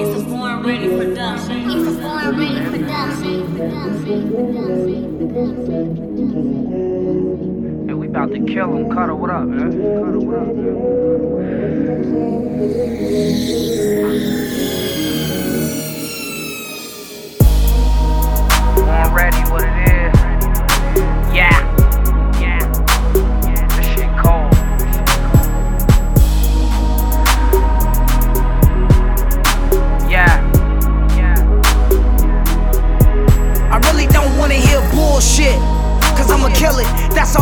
It's a Born Ready production. It's a Born Ready production. Yeah, we about to kill him. Cutter, what up, man? Cutter, what up, man?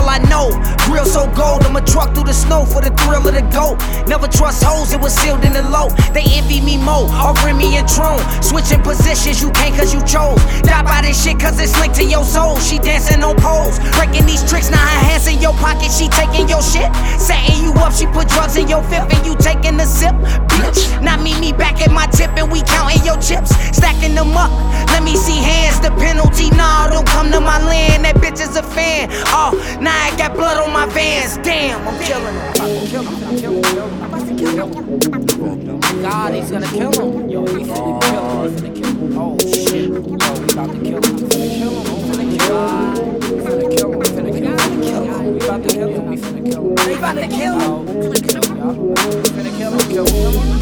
All I know. Grill so gold, I'ma truck through the snow for the thrill of the goat. Never trust hoes, it was sealed in the low. They envy me more, offering me a throne. Switching positions, you can't cause you chose. Die by this shit cause it's linked to your soul. She dancing on poles, breaking these tricks. Now her hands in your pocket, she taking your shit. Setting you up, she put drugs in your fifth and you taking a sip. Bitch, now meet me back at my tip and we counting your chips, stacking them up. Let me see hands, the penalty. Nah, don't come to my land. That bitch is a fan. Oh, now I got blood on my vans. Damn, I'm killing him. God, he's gonna kill him. Yo, we finna kill him. We finna kill him. Oh shit. Yo, we about to kill him. We finna kill him. We finna kill him. We finna kill him. We finna kill him. We finna kill him. We to kill him. We to kill him. We finna kill him.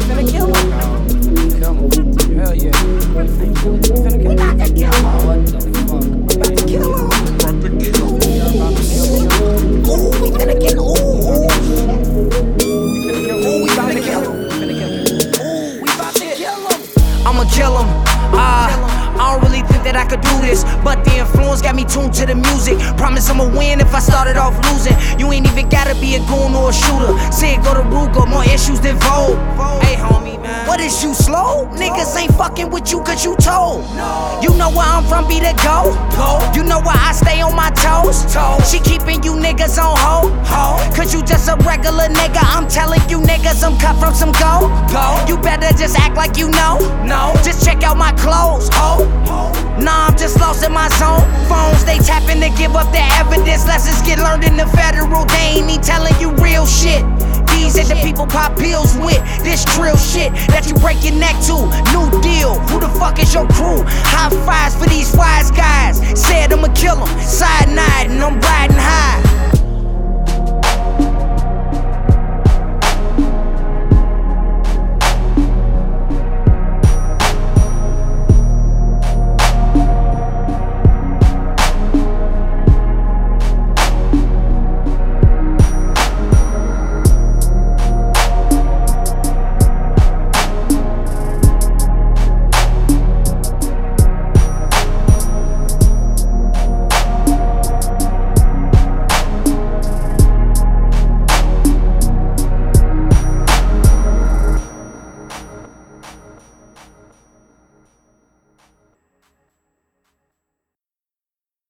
That I could do this, but the influence got me tuned to the music. Promise I'ma win if I started off losing. You ain't even gotta be a goon or a shooter. Say it go to Ruger, more issues than Vogue. Hey, homie, man. What is you slow? Niggas ain't fucking with you cause you told. You know where I'm from, be the go. You know where I stay on my toes. She keeping you niggas on hold. Cause you just a regular nigga. I'm telling you niggas I'm cut from some gold. You better just act like you know. No. Just check out my clothes, ho. In my zone. Phones, they tapping to give up their evidence. Lessons get learned in the federal. They ain't telling you real shit. These ain't the people pop pills with. This drill shit that you break your neck to. New deal. Who the fuck is your crew? High fives for these wise guys. Said I'ma kill 'em. Side night and I'm riding.